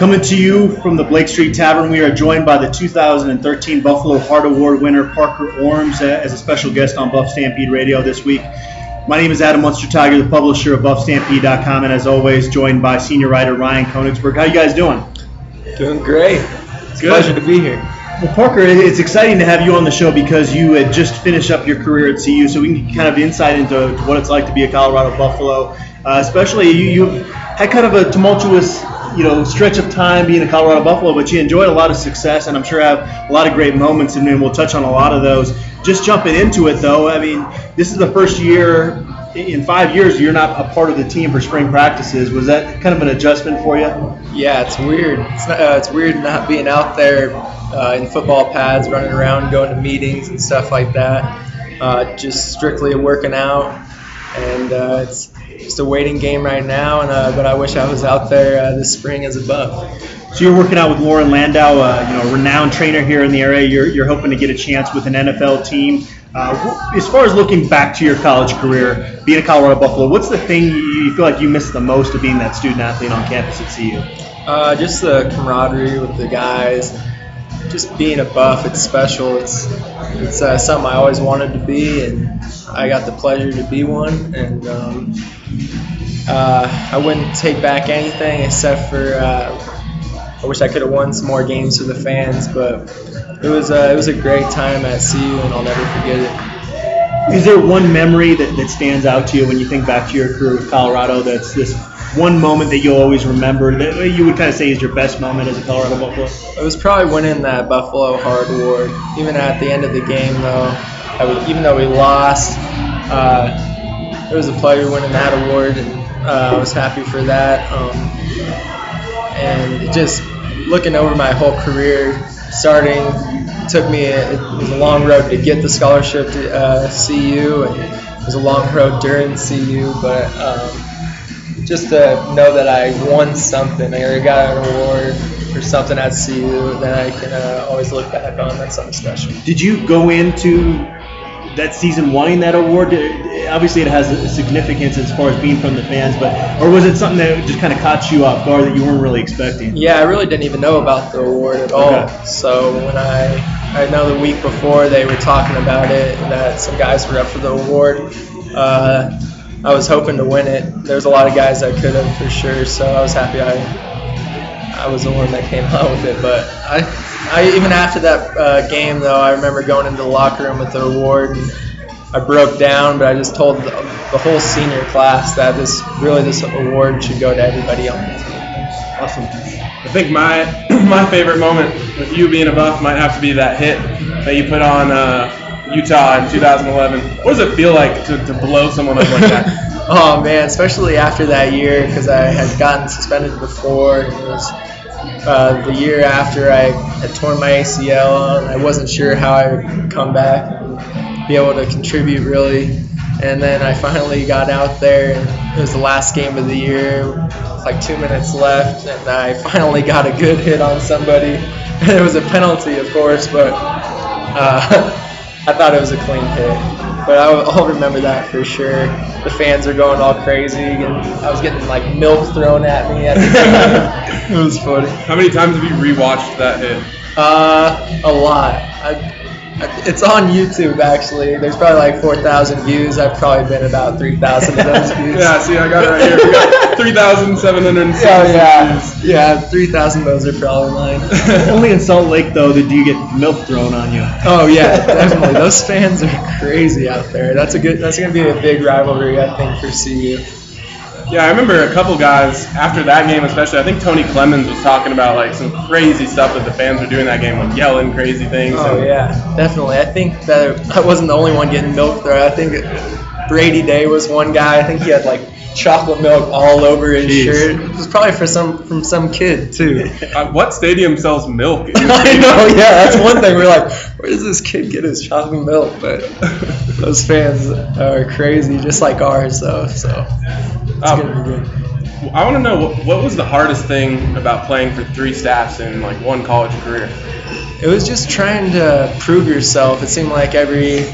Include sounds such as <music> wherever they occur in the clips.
Coming to you from the Blake Street Tavern, we are joined by the 2013 Buffalo Heart Award winner Parker Orms uh, as a special guest on Buff Stampede Radio this week. My name is Adam Munsterteiger, the publisher of BuffStampede.com, and as always, joined by senior writer Ryan Koenigsberg. How you guys doing? Doing great. It's a Good. pleasure to be here. Well, Parker, it's exciting to have you on the show because you had just finished up your career at CU, so we can get kind of insight into what it's like to be a Colorado Buffalo. Uh, especially you, you had kind of a tumultuous, you know, stretch of time being a Colorado Buffalo, but you enjoyed a lot of success, and I'm sure have a lot of great moments, and we'll touch on a lot of those. Just jumping into it, though, I mean, this is the first year in five years you're not a part of the team for spring practices. Was that kind of an adjustment for you? Yeah, it's weird. It's, not, uh, it's weird not being out there uh, in football pads, running around, going to meetings and stuff like that. Uh, just strictly working out, and uh, it's just a waiting game right now. And uh, but I wish I was out there uh, this spring as a buff. So you're working out with Loren Landow, uh, you know, a renowned trainer here in the area. You're, you're hoping to get a chance with an NFL team. Uh, as far as looking back to your college career, being a Colorado Buffalo, what's the thing you you feel like you missed the most of being that student athlete on campus at CU? Uh, just the camaraderie with the guys, just being a buff. It's special. It's it's uh, something I always wanted to be, and I got the pleasure to be one. And um, uh, I wouldn't take back anything except for uh, I wish I could have won some more games for the fans. But it was uh, it was a great time at CU, and I'll never forget it. Is there one memory that, that stands out to you when you think back to your career with Colorado that's this one moment that you'll always remember that you would kind of say is your best moment as a Colorado Buffalo? It was probably winning that Buffalo Heart Award. Even at the end of the game, though, would, even though we lost, uh, it was a pleasure winning that award, and uh, I was happy for that. Um, and just looking over my whole career, starting took me it was a long road to get the scholarship to uh, CU, and it was a long road during CU, but. Um, just to know that I won something or got an award or something at CU that I can uh, always look back on. That's something special. Did you go into that season wanting that award? Obviously, it has a significance as far as being from the fans, but or was it something that just kind of caught you off guard that you weren't really expecting? Yeah, I really didn't even know about the award at all. Okay. So when I I know the week before they were talking about it and that some guys were up for the award. Uh, I was hoping to win it. There's a lot of guys that could have for sure, so I was happy I I was the one that came <laughs> out with it. But I, I even after that uh, game though, I remember going into the locker room with the award and I broke down, but I just told the, the whole senior class that this really this award should go to everybody on the team. Awesome. I think my <clears throat> my favorite moment with you being a buff might have to be that hit that you put on uh, Utah in 2011. What does it feel like to, to blow someone up like that? <laughs> Oh man, especially after that year because I had gotten suspended before. It was uh, the year after I had torn my ACL, and I wasn't sure how I would come back and be able to contribute really. And then I finally got out there, and it was the last game of the year, like two minutes left, and I <laughs> finally got a good hit on somebody. <laughs> It was a penalty, of course, but uh, I thought it was a clean hit. But I'll, I'll remember that for sure. The fans are going all crazy, and I was getting like milk thrown at me. At the <laughs> game. it was funny. How many times have you rewatched that hit? Uh, a lot. I, I, it's on YouTube actually. There's probably like 4,000 views. I've probably been about 3,000 of those views. Yeah, see, I got it right here. We got <laughs> 3,760 Yeah, yeah, views. yeah. 3,000 of those are probably mine. <laughs> Only in Salt Lake though did you get milk thrown on you. Oh yeah, <laughs> definitely. Those fans are crazy out there. That's a good. That's gonna be a big rivalry, I think, for CU. Yeah, I remember a couple guys after that game, especially. I think Toney Clemons was talking about like some crazy stuff that the fans were doing that game, like yelling crazy things. Oh and- yeah, definitely. I think that I wasn't the only one getting milk there. I think Brady Day was one guy. I think he had like chocolate milk all over his Jeez. shirt. It was probably for some from some kid too. <laughs> Uh, what stadium sells milk? <laughs> I know, yeah, that's one thing. We're like, where does this kid get his chocolate milk? But <laughs> those fans are crazy, just like ours, though. So Um, gonna be good. I want to know what, what was the hardest thing about playing for three staffs in like one college career. It was just trying to prove yourself. It seemed like every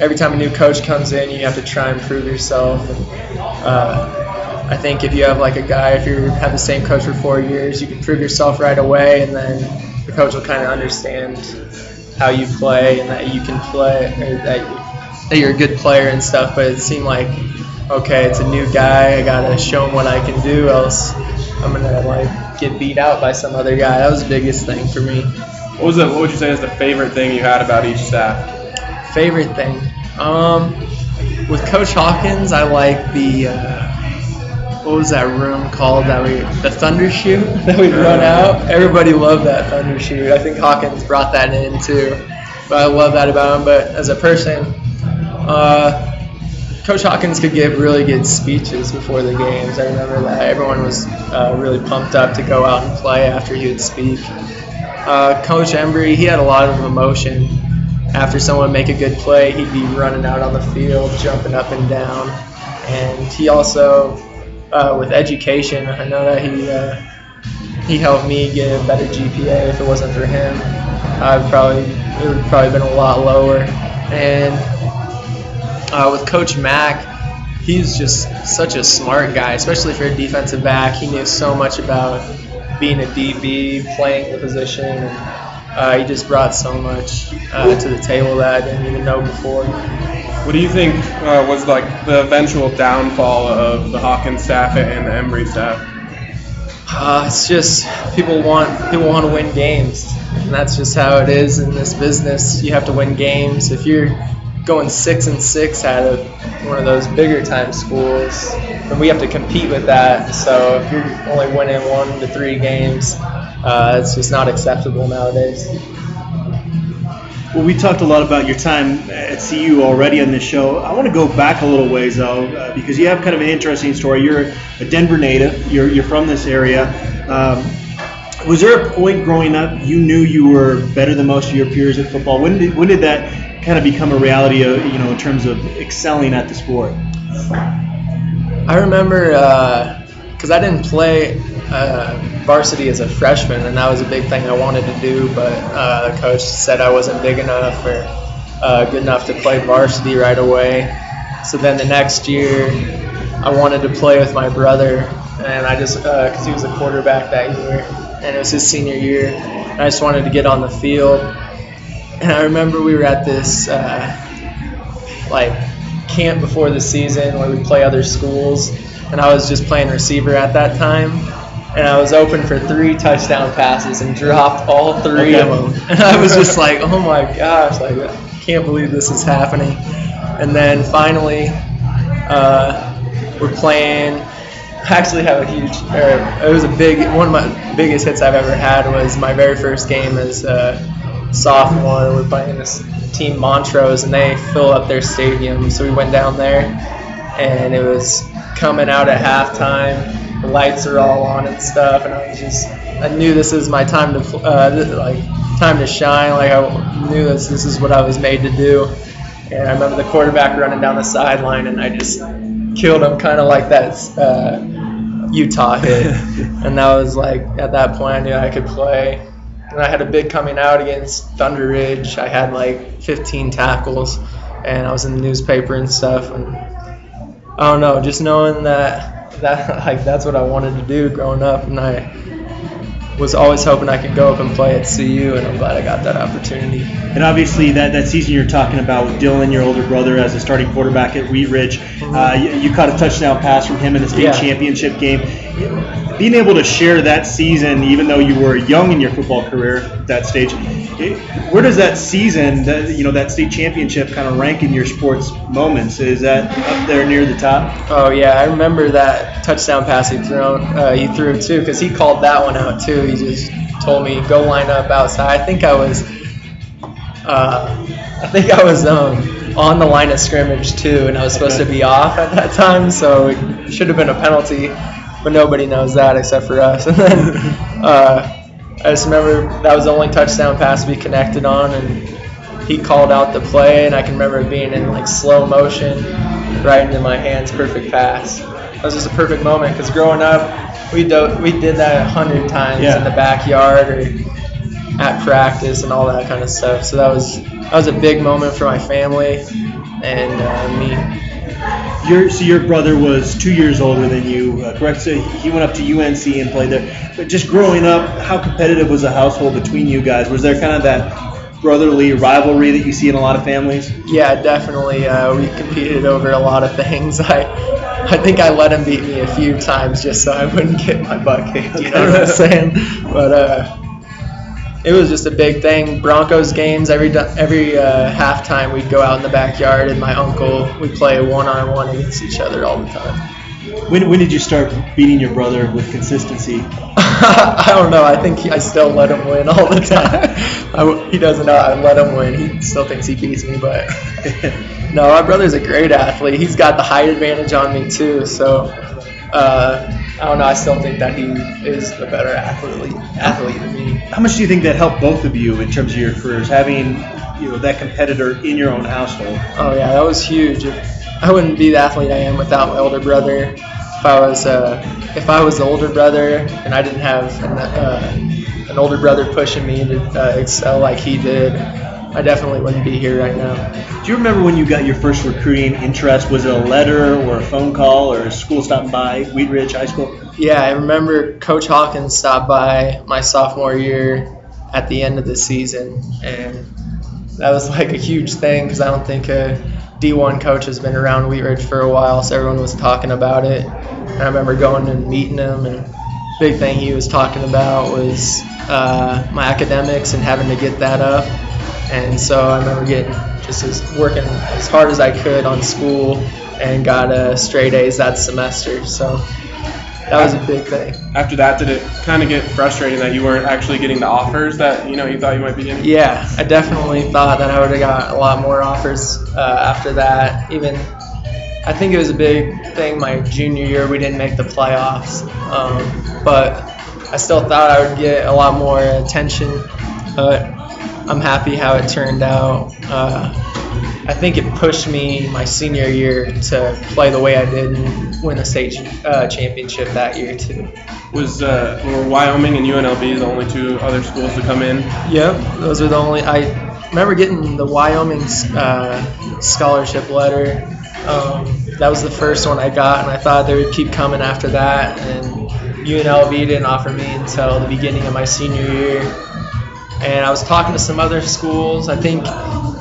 every time a new coach comes in, you have to try and prove yourself. And, uh, I think if you have like a guy, if you have the same coach for four years, you can prove yourself right away, and then the coach will kind of understand how you play and that you can play, or that, that you're a good player and stuff. But it seemed like, okay, it's a new guy. I gotta show him what I can do, else I'm gonna like get beat out by some other guy. That was the biggest thing for me. What was it? What would you say is the favorite thing you had about each staff? Favorite thing, um, with Coach Hawkins, I like the. Uh, what was that room called that we the thunder shoot <laughs> that we'd run out everybody loved that thunder shoot i think hawkins brought that in too but i love that about him but as a person uh, coach hawkins could give really good speeches before the games i remember that everyone was uh, really pumped up to go out and play after he would speak uh, coach embree he had a lot of emotion after someone make a good play he'd be running out on the field jumping up and down and he also uh, with education. I know that he uh, he helped me get a better GPA. If it wasn't for him, I'd probably it would probably been a lot lower. And uh, with Coach Mack, he's just such a smart guy, especially for a defensive back. He knew so much about being a DB, playing the position, and uh, he just brought so much uh, to the table that I didn't even know before. What do you think uh, was like the eventual downfall of the Hawkins staff and the Embree staff? Uh, it's just people want people want to win games, and that's just how it is in this business. You have to win games. If you're going six and six out of one of those bigger time schools, and we have to compete with that. So if you're only winning one to three games, uh, it's just not acceptable nowadays. Well, we talked a lot about your time at CU already on this show. I want to go back a little ways though, uh, because you have kind of an interesting story. You're a Denver native. You're, you're from this area. Um, was there a point growing up you knew you were better than most of your peers at football? When did when did that kind of become a reality? Of, you know, in terms of excelling at the sport. I remember because uh, I didn't play uh, varsity as a freshman, and that was a big thing I wanted to do. But uh, the coach said I wasn't big enough or uh, good enough to play varsity right away. So then the next year, I wanted to play with my brother, and I just because he was a quarterback that year, and it was his senior year, and I just wanted to get on the field. And I remember we were at this like camp before the season where we play other schools, and I was just playing receiver at that time and I was open for three touchdown passes and dropped all three okay. of them. And I was just like, oh my gosh, like I can't believe this is happening. And then finally, uh, we're playing. I actually have a huge, or it was a big, one of my biggest hits I've ever had was my very first game as a sophomore. We're playing this team Montrose, and they fill up their stadium. So we went down there, and it was coming out at halftime the lights are all on and stuff, and I was just I knew this is my time to uh, like time to shine. Like I knew this this is what I was made to do. And I remember the quarterback running down the sideline, and I just killed him, kind of like that uh, Utah hit. <laughs> and that was like at that point I knew I could play. And I had a big coming out against Thunder Ridge. I had like 15 tackles, and I was in the newspaper and stuff. And I don't know, just knowing that that <laughs> like that's what I wanted to do growing up, and I was always hoping I could go up and play at CU, and I'm glad I got that opportunity. And obviously, that, that season you're talking about with Dylan, your older brother, as a starting quarterback at Wheat Ridge, mm-hmm. uh, you, you, caught a touchdown pass from him in the state yeah. championship game. Being able to share that season, even though you were young in your football career at that stage, where does that season, that you know, that state championship, kind of rank in your sports moments? Is that up there near the top? Oh yeah, I remember that touchdown pass he threw. Uh, he threw too, because he called that one out too. He just told me go line up outside. I think I was, uh, I think I was um, on the line of scrimmage too, and I was supposed okay. to be off at that time, so it should have been a penalty. But nobody knows that except for us. <laughs> And then. Uh, I just remember that was the only touchdown pass we connected on, and he called out the play, and I can remember it being in like slow motion, right into my hands, perfect pass. That was just a perfect moment because growing up, we do, we did that a hundred times yeah. in the backyard or at practice and all that kind of stuff. So that was that was a big moment for my family and uh, me. Your so your brother was two years older than you, uh, correct? So he went up to UNC and played there. But just growing up, how competitive was the household between you guys? Was there kind of that brotherly rivalry that you see in a lot of families? Yeah, definitely. Uh, we competed over a lot of things. <laughs> I, I think I let him beat me a few times just so I wouldn't get my butt kicked. You know what I'm <laughs> saying? But uh, it was just a big thing. Broncos games every every uh, halftime we'd go out in the backyard and my uncle we'd play one on one against each other all the time. When, when did you start beating your brother with consistency? <laughs> I don't know. I think he, I still let him win all the time. <laughs> I, he doesn't know I let him win. He still thinks he beats me, but <laughs> no, my brother's a great athlete. He's got the height advantage on me too. So uh, I don't know. I still think that he is a better athlete athlete than me. How much do you think that helped both of you in terms of your careers, having you know that competitor in your own household? Oh yeah, that was huge. I wouldn't be the athlete I am without my older brother. If I was uh, if I was the older brother and I didn't have an, uh, an older brother pushing me to uh, excel like he did, I definitely wouldn't be here right now. Do you remember when you got your first recruiting interest? Was it a letter or a phone call or a school stopping by, Wheat Ridge High School? Yeah, I remember Coach Hawkins stopped by my sophomore year at the end of the season, and that was like a huge thing because I don't think a D1 coach has been around Wheat Ridge for a while, so everyone was talking about it. And I remember going and meeting him, and big thing he was talking about was uh, my academics and having to get that up. And so I remember getting just as working as hard as I could on school and got a straight A's that semester. So that was a big thing. After that, did it kind of get frustrating that you weren't actually getting the offers that you know you thought you might be getting? Yeah, I definitely thought that I would have got a lot more offers uh, after that. Even I think it was a big thing my junior year. We didn't make the playoffs, um, but I still thought I would get a lot more attention. But I'm happy how it turned out. Uh, I think it pushed me my senior year to play the way I did and win a state uh, championship that year too. Was uh, were Wyoming and UNLV the only two other schools to come in? Yep, those were the only. I remember getting the Wyoming uh, scholarship letter. Um, that was the first one I got, and I thought they would keep coming after that. And UNLV didn't offer me until the beginning of my senior year. And I was talking to some other schools. I think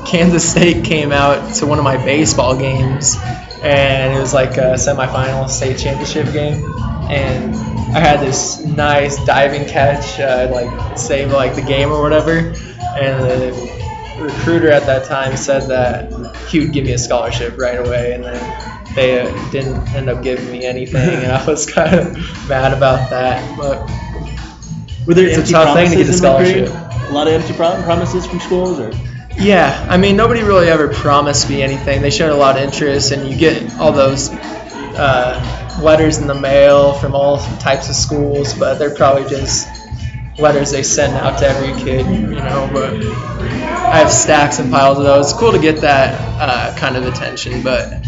Kansas State came out to one of my baseball games, and it was like a semifinal state championship game. And I had this nice diving catch, uh, like save like the game or whatever. And the recruiter at that time said that he would give me a scholarship right away, and then they uh, didn't end up giving me anything, and I was <laughs> kind of mad about that. But Were there It's a tough thing to get a scholarship. A lot of empty pro- promises from schools, or Yeah, I mean, nobody really ever promised me anything. They showed a lot of interest, and you get all those uh, letters in the mail from all types of schools, but they're probably just letters they send out to every kid, you know. But I have stacks and piles of those. It's cool to get that uh, kind of attention, but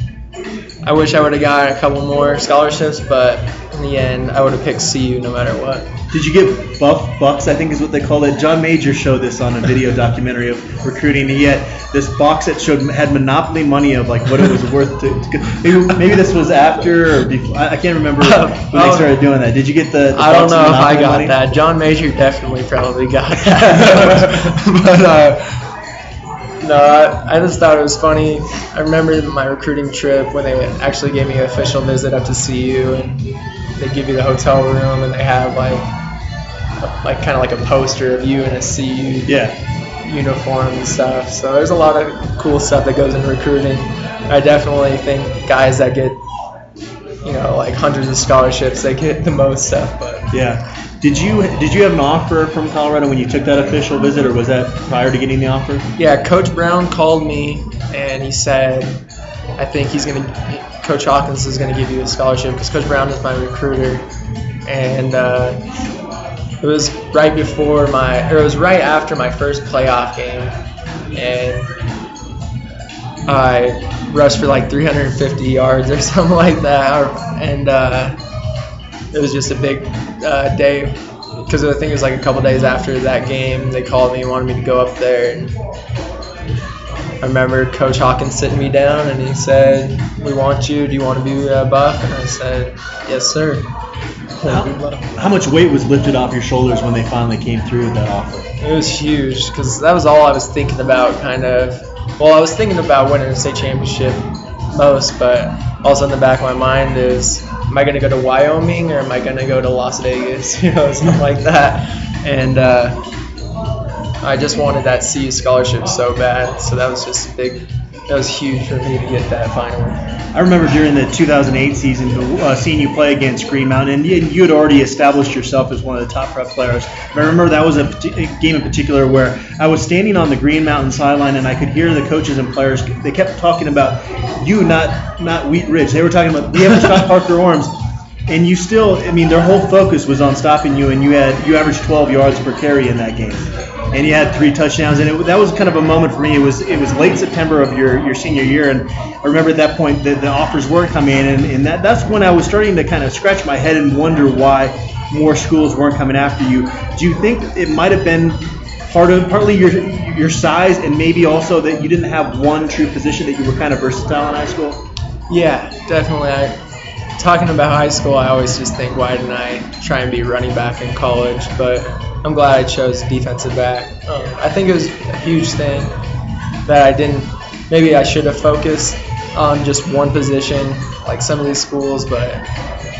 I wish I would have got a couple more scholarships, but in the end, I would have picked CU no matter what. did you get buff bucks? I think is what they call it. John Major showed this on a video documentary of recruiting. He had this box that showed had monopoly money of like what it was worth to. to maybe, maybe this was after or before. I, I can't remember <laughs> when they Oh. started doing that. Did you get the? the I don't know if I got money? that. John Major definitely probably got <laughs> that. <laughs> but uh, no, I, uh, I just thought it was funny. I remember my recruiting trip when they actually gave me an official visit up to CU, and they give you the hotel room, and they have like a- like kind of like a poster of you in a CU Yeah. uniform and stuff. So there's a lot of cool stuff that goes into recruiting. I definitely think guys that get, you know, like hundreds of scholarships, they get the most stuff. But Yeah. Did you did you have an offer from Colorado when you took that official visit, or was that prior to getting the offer? yeah, Coach Brown called me and he said, I think he's gonna, Coach Hawkins is gonna give you a scholarship because Coach Brown is my recruiter, and uh, it was right before my, or it was right after my first playoff game, and I rushed for like 350 yards or <laughs> something like that, and uh, it was just a big uh, day because I think it was like a couple days after that game. They called me and wanted me to go up there, and I remember Coach Hawkins sitting me down and he said, "We want you. Do you want to be a buff?" And I said, "Yes, sir." How, how much weight was lifted off your shoulders when they finally came through with that offer? It was huge because that was all I was thinking about. Kind of. Well, I was thinking about winning a state championship most, but also in the back of my mind is, am I going to go to Wyoming or am I going to go to Las Vegas? <laughs> You know, something like that. And uh, I just wanted that CU scholarship so bad, so that was just big. That was huge for me to get that finally. I remember during the 2008 season uh, seeing you play against Green Mountain, and you, had already established yourself as one of the top prep players. But I remember that was a, a, game in particular where I was standing on the Green Mountain sideline, and I could hear the coaches and players. They kept talking about you, not not Wheat Ridge. They were talking about we have Scott <laughs> Parker Orms, and you still. I mean, their whole focus was on stopping you, and you had you averaged 12 yards per carry in that game and he had three touchdowns. And it, that was kind of a moment for me. It was it was late September of your, your senior year, and I remember at that point the, the offers were coming in, and, and that, that's when I was starting to kind of scratch my head and wonder why more schools weren't coming after you. Do you think it might have been part of partly your your size and maybe also that you didn't have one true position that you were kind of versatile in high school? Yeah, definitely. I talking about high school, I always just think, why didn't I try and be running back in college? But I'm glad I chose defensive back. Um, I think it was a huge thing that I didn't. Maybe I should have focused on just one position, like some of these schools. But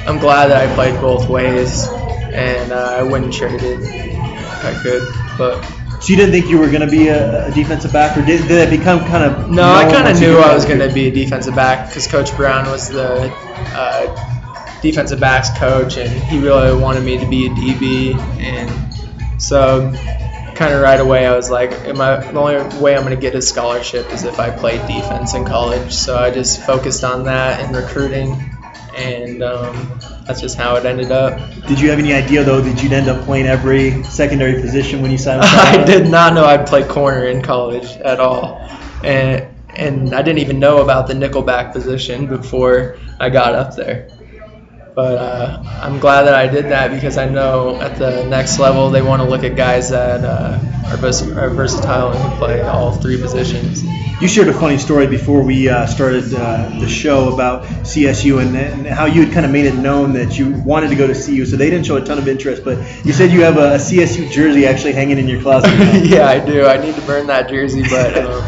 I'm glad that I played both ways, and uh, I wouldn't trade it if I could. But so you didn't think you were going to be a, a, defensive back, or did, did it become kind of? No, I kind of knew I was going to be a defensive back because Coach Brown was the uh, defensive backs coach, and he really wanted me to be a DB, and so kind of right away I was like, am I, the only way I'm going to get a scholarship is if I played defense in college. So I just focused on that and recruiting, and um, that's just how it ended up. Did you have any idea though that you'd end up playing every secondary position when you signed up? <laughs> I did not know I'd play corner in college at all, and and I didn't even know about the nickelback position before I got up there. But uh, I'm glad that I did that because I know at the next level they want to look at guys that uh, are, vers- are, versatile and can play all three positions. You shared a funny story before we uh, started uh, the show about CSU and, and, how you had kind of made it known that you wanted to go to CU. So they didn't show a ton of interest, but you said you have a, a CSU jersey actually hanging in your closet. <laughs> yeah, I do. I need to burn that jersey, but. Um,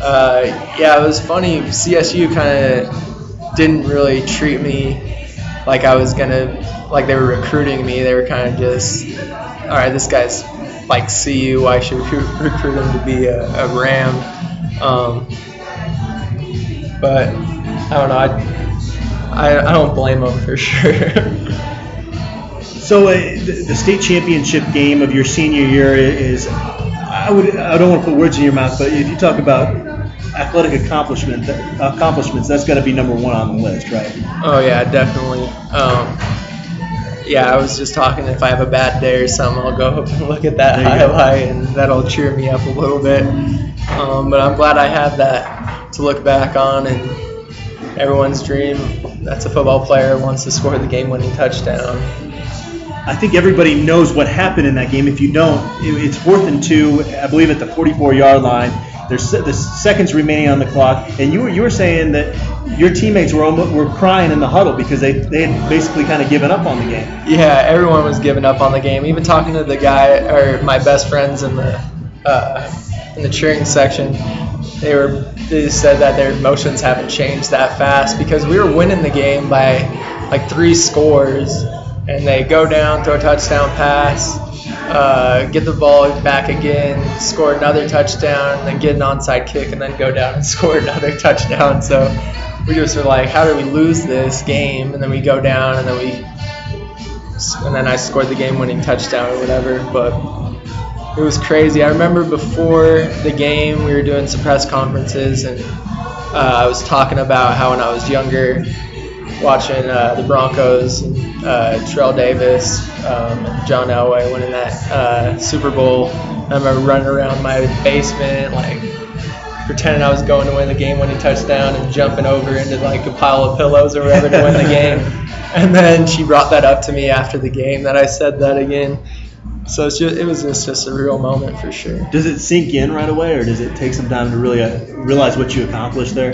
uh, yeah, it was funny. CSU kind of didn't really treat me like I was gonna like they were recruiting me. They were kind of just, all right, this guy's like CU. I should recruit, recruit him to be a, a Ram. Um, but I don't know. I, I, I don't blame him for <laughs> sure. so uh, the, the state championship game of your senior year is I would I don't want to put words in your mouth, but if you talk about athletic accomplishment accomplishments, that's got to be number one on the list, right? Oh yeah, definitely. Um, yeah, I was just talking. If I have a bad day or something, I'll go and <laughs> look at that highlight, go. and that'll cheer me up a little bit. Um, but I'm glad I have that to look back on, and everyone's dream. That's a football player wants to score the game-winning touchdown. I think everybody knows what happened in that game. If you don't, it's fourth and two, I believe, at the 44-yard line there's the seconds remaining on the clock, and you were you were saying that your teammates were almost, were crying in the huddle because they they had basically kind of given up on the game. Yeah, everyone was giving up on the game. Even talking to the guy or my best friends in the uh, in the cheering section, they were they said that their emotions haven't changed that fast because we were winning the game by like three scores, and they go down, throw a touchdown pass uh, get the ball back again, score another touchdown, then get an onside kick, and then go down and <laughs> score another touchdown. So we just were like, how do we lose this game? And then we go down, and then we, and then I scored the game-winning touchdown or whatever. But it was crazy. I remember before the game, we were doing some press conferences, and uh, I was talking about how when I was younger, watching uh, the Broncos, uh, Terrell Davis, um, John Elway winning that uh, Super Bowl. I remember running around my basement, like pretending I was going to win the game-winning touchdown and jumping over into like a pile of pillows or whatever to win the game. <laughs> And then she brought that up to me after the game that I said that again. So it's just, it was just a surreal moment for sure. Does it sink in right away, or does it take some time to really uh, realize what you accomplished there?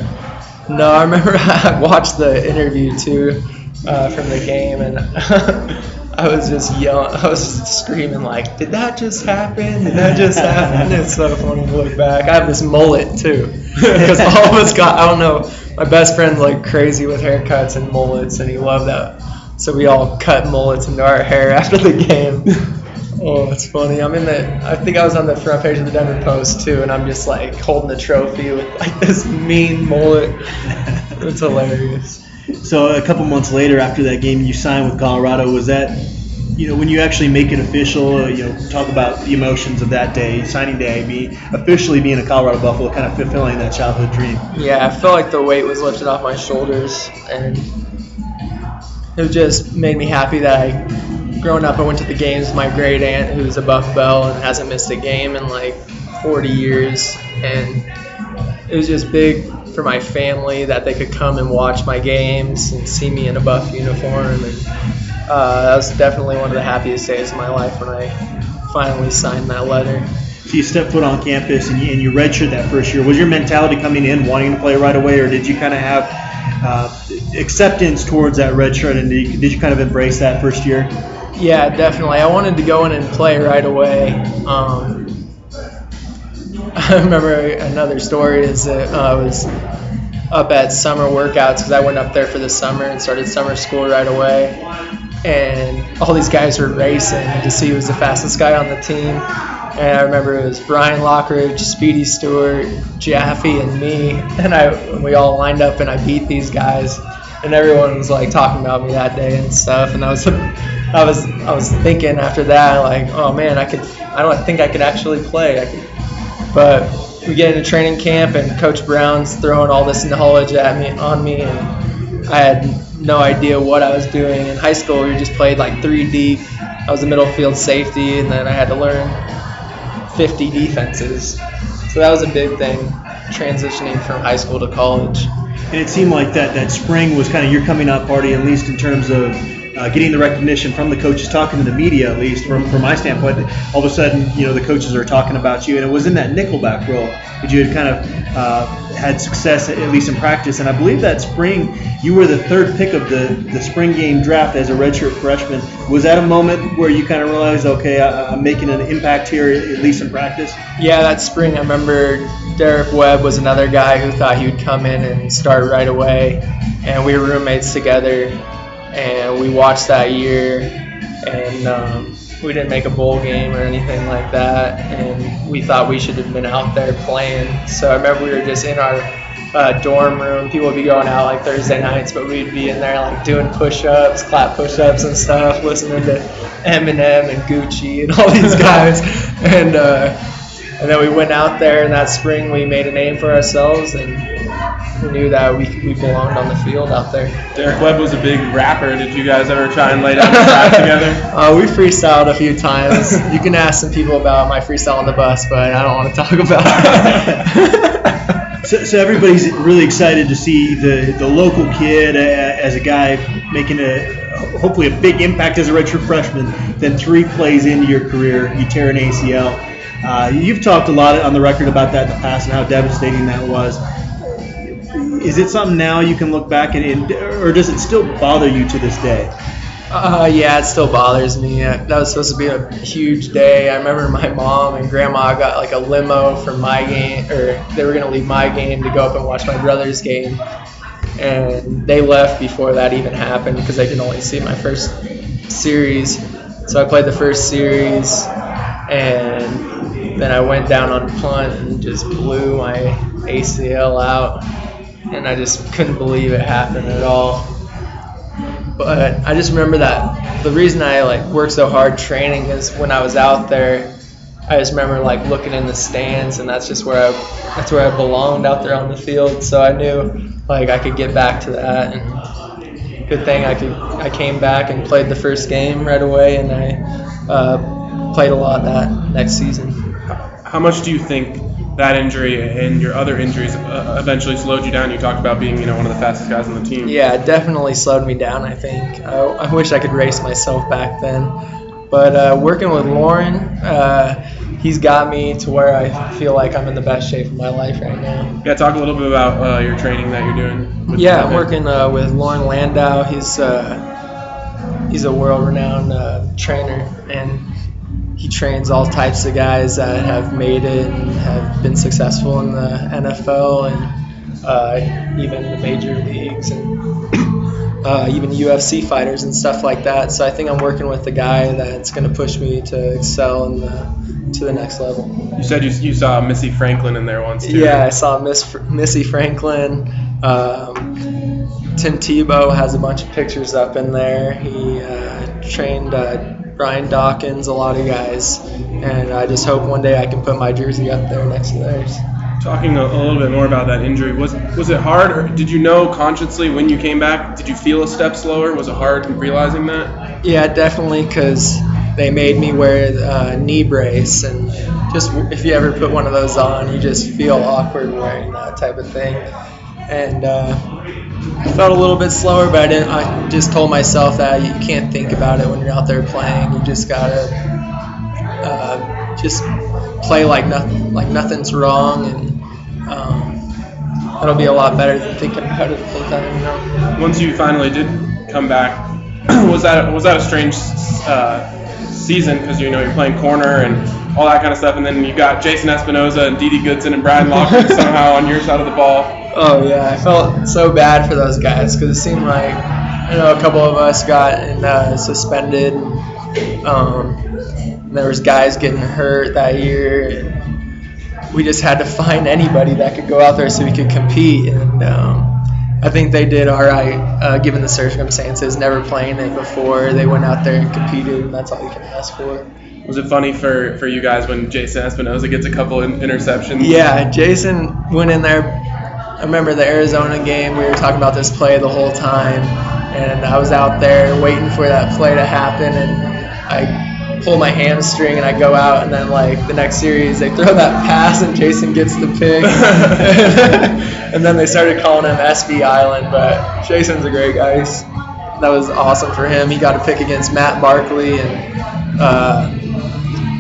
No, I remember <laughs> I watched the interview too uh, from the game, and <laughs> I was just yelling, I was just screaming like, "Did that just happen? Did that just happen?" It's so funny to look back. I have this mullet too, <laughs> because all of us got. I don't know. My best friend's like crazy with haircuts and mullets, and he loved that. So we all cut mullets into our hair <laughs> after the game. Oh, it's funny. I'm in the. I think I was on the front page of the Denver Post too, and I'm just like holding the trophy with like this mean mullet. It's hilarious. So a couple months later, after that game, you signed with Colorado. Was that, you know, when you actually make it official? uh, You know, talk about the emotions of that day, signing day, be officially being a Colorado Buffalo, kind of fulfilling that childhood dream. Yeah, I felt like the weight was lifted off my shoulders, and it just made me happy that I, growing up, I went to the games with my great aunt, who's a Buff Bell and hasn't missed a game in like 40 years, and it was just big for my family that they could come and watch my games and see me in a Buff uniform, and uh, that was definitely one of the happiest days of my life when I finally signed that letter. So you stepped foot on campus and you, and you redshirt that first year. Was your mentality coming in wanting to play right away, or did you kind of have uh, acceptance towards that redshirt, and did you, did you kind of embrace that first year? Yeah, definitely. I wanted to go in and play right away. Um, <laughs> I remember another story is that uh, I was up at summer workouts because I went up there for the summer and started summer school right away. And all these guys were racing to see who was the fastest guy on the team. And I remember it was Brian Lockridge, Speedy Stewart, Jaffe, and me. And I we all lined up and I beat these guys. And everyone was like talking about me that day and stuff. And I was <laughs> I was I was thinking after that like, oh man, I could I don't think I could actually play. I could but we get into training camp and Coach Brown's throwing all this knowledge at me on me, and I had no idea what I was doing. In high school, we just played like three deep. I was a middle field safety, and then I had to learn 50 defenses. So that was a big thing, transitioning from high school to college. And it seemed like that that spring was kind of your coming out party, at least in terms of uh, getting the recognition from the coaches, talking to the media, at least from, from my standpoint. All of a sudden, you know, the coaches are talking about you, and it was in that nickelback role that you had kind of uh, had success, at least in practice. And I believe that spring, you were the third pick of the, the spring game draft as a redshirt freshman. Was that a moment where you kind of realized, okay, I, I'm making an impact here, at least in practice? Yeah, that spring, I remember Derek Webb was another guy who thought he would come in and start right away, and we were roommates together, and we watched that year, and um, we didn't make a bowl game or anything like that, and we thought we should have been out there playing. So I remember we were just in our uh, dorm room. People would be going out like Thursday nights, but we'd be in there like doing push-ups, clap push-ups and stuff, listening to Eminem and Gucci and all these <laughs> guys, and. Uh, and then we went out there in that spring. We made a name for ourselves, and knew that we, we belonged on the field out there. Derek Webb was a big rapper. Did you guys ever try and lay down the track <laughs> together? Uh, we freestyled a few times. You can ask some people about my freestyle on the bus, but I don't want to talk about it. <laughs> So, so everybody's really excited to see the, the local kid uh, as a guy making a hopefully a big impact as a redshirt freshman. Then three plays into your career, you tear an ACL. Uh, you've talked a lot on the record about that in the past and how devastating that was. Is it something now you can look back and, or does it still bother you to this day? Uh, yeah, it still bothers me. Uh, That was supposed to be a huge day. I remember my mom and grandma got like a limo from my game, or they were gonna leave my game to go up and watch my brother's game, and they left before that even happened because they could only see my first series. So I played the first series, and then I went down on punt and just blew my ACL out, and I just couldn't believe it happened at all but I just remember that the reason I like worked so hard training is when I was out there, I just remember like looking in the stands, and that's just where I that's where I belonged out there on the field. So I knew like I could get back to that, and good thing I could I came back and played the first game right away, and I uh, played a lot that next season. How much do you think that injury and your other injuries uh, eventually slowed you down? You talked about being, you know, one of the fastest guys on the team. Yeah, it definitely slowed me down. I think I, I wish I could race myself back then, But uh, working with Loren, uh, he's got me to where I feel like I'm in the best shape of my life right now. Yeah, talk a little bit about uh, your training that you're doing. with Yeah, I'm working uh, with Loren Landow. He's uh, he's a world-renowned uh, trainer, and he trains all types of guys that have made it and have been successful in the NFL and uh, even the major leagues and <clears throat> uh, even UFC fighters and stuff like that. So I think I'm working with a guy that's going to push me to excel in the, to the next level. You said you, you saw Missy Franklin in there once too. Yeah, I saw Miss Fr- Missy Franklin. Um, Tim Tebow has a bunch of pictures up in there. He uh, trained uh, Brian Dawkins, a lot of guys, and I just hope one day I can put my jersey up there next to theirs. Talking a, a little bit more about that injury, was was it hard, or did you know consciously when you came back? Did you feel a step slower? Was it hard realizing that? Yeah, definitely, because they made me wear a knee brace, and just if you ever put one of those on, you just feel awkward wearing that type of thing. And uh, felt a little bit slower, but I didn't. I just told myself that you can't think about it when you're out there playing. You just gotta uh, just play like nothing, like nothing's wrong, and um, that'll be a lot better than thinking about it the whole time. You know? Once you finally did come back, <clears throat> was that was that a strange uh, season because you know you're playing corner and all that kind of stuff, and then you got Jason Espinoza and Didi Goodson and Brian Lockwood <laughs> somehow on your side of the ball. Oh yeah, I felt so bad for those guys because it seemed like I know a couple of us got uh, suspended. And, um, and there was guys getting hurt that year. And we just had to <laughs> find anybody that could go out there so we could compete. And um, I think they did all right uh, given the circumstances. Never playing it before, they went out there and competed, and that's all you can ask for. Was it funny for, for you guys when Jason Espinoza gets a couple in, interceptions? Yeah, Jason went in there. I remember the Arizona game. We were talking about this play the whole time, and I was out there waiting for that play to happen, and I pull my hamstring and I go out, and then like the next series they throw that pass and Jason gets the pick, <laughs> and then they started calling him SB Island, but Jason's a great guy. That was awesome for him. He got a pick against Matt Barkley and uh,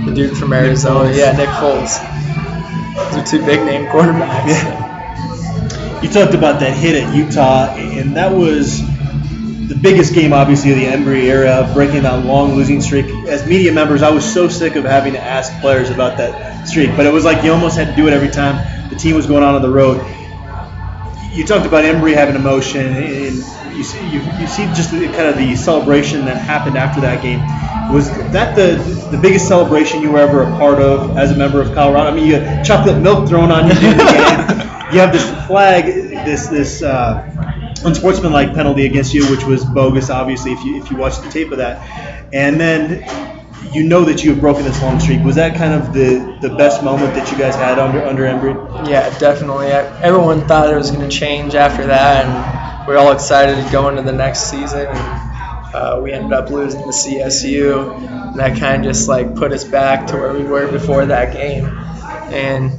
the dude from Arizona. Foles. Yeah, Nick Foles. Those are two big name quarterbacks. Yeah. You talked about that hit at Utah, and that was the biggest game, obviously, of the Embree era, breaking that long losing streak. As media members, I was so sick of having to ask players about that streak, but it was like you almost had to do it every time the team was going on on the road. You talked about Embree having emotion, and you see, you, you see just the, kind of the celebration that happened after that game. Was that the the biggest celebration you were ever a part of as a member of Colorado? I mean, you had chocolate milk thrown on you during the <laughs> game. You have this flag, this this uh, unsportsmanlike penalty against you, which was bogus, obviously, if you if you watch the tape of that, and then you know that you have broken this long streak. Was that kind of the the best moment that you guys had under under Embree? Yeah, definitely. I- Everyone thought it was going to change after that, and we are all excited to go into the next season. And uh, we ended up losing to CSU, and that kind of just like put us back to where we were before that game. And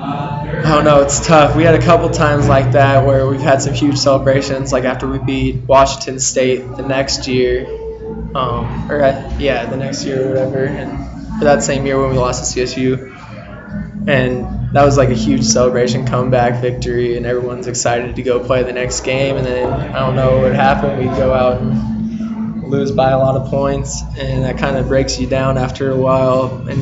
I don't know, it's tough. We had a couple times like that where we've had some huge celebrations, like after we beat Washington State the next year, um, or uh, yeah, the next year or whatever, and for that same year when we lost to CSU and that was like a huge celebration comeback victory and everyone's excited to go play the next game and then i don't know what happened we go out and lose by a lot of points and that kind of breaks you down after a while. And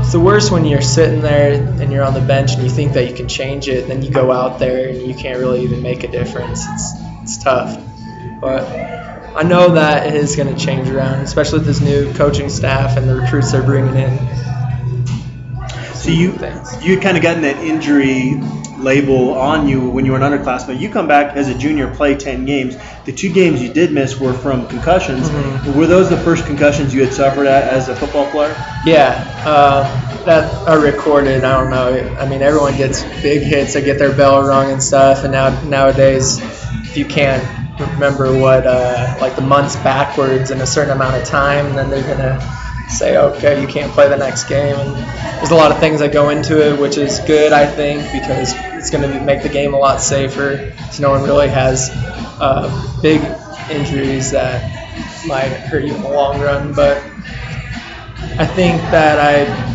it's the worst when you're sitting there and you're on the bench and you think that you can change it then you go out there and you can't really even make a difference. It's it's tough. But I know that it is going to change around, especially with this new coaching staff and the recruits they're bringing in. So you you had kind of gotten that injury label on you when you were an underclassman. You come back as a junior, play ten games. The two games you did miss were from concussions. Mhm. Were those the first concussions you had suffered at, as a football player? Yeah, uh, that are recorded. I don't know. I mean, everyone gets big hits. They get their bell rung and stuff. And now nowadays, if you can't remember what uh, like the months backwards in a certain amount of time, then they're gonna say, okay, you can't play the next game. And there's a lot of things that go into it, which is good, I think, because it's going to make the game a lot safer. So no one really has uh, big injuries that might hurt you in the long run. But I think that I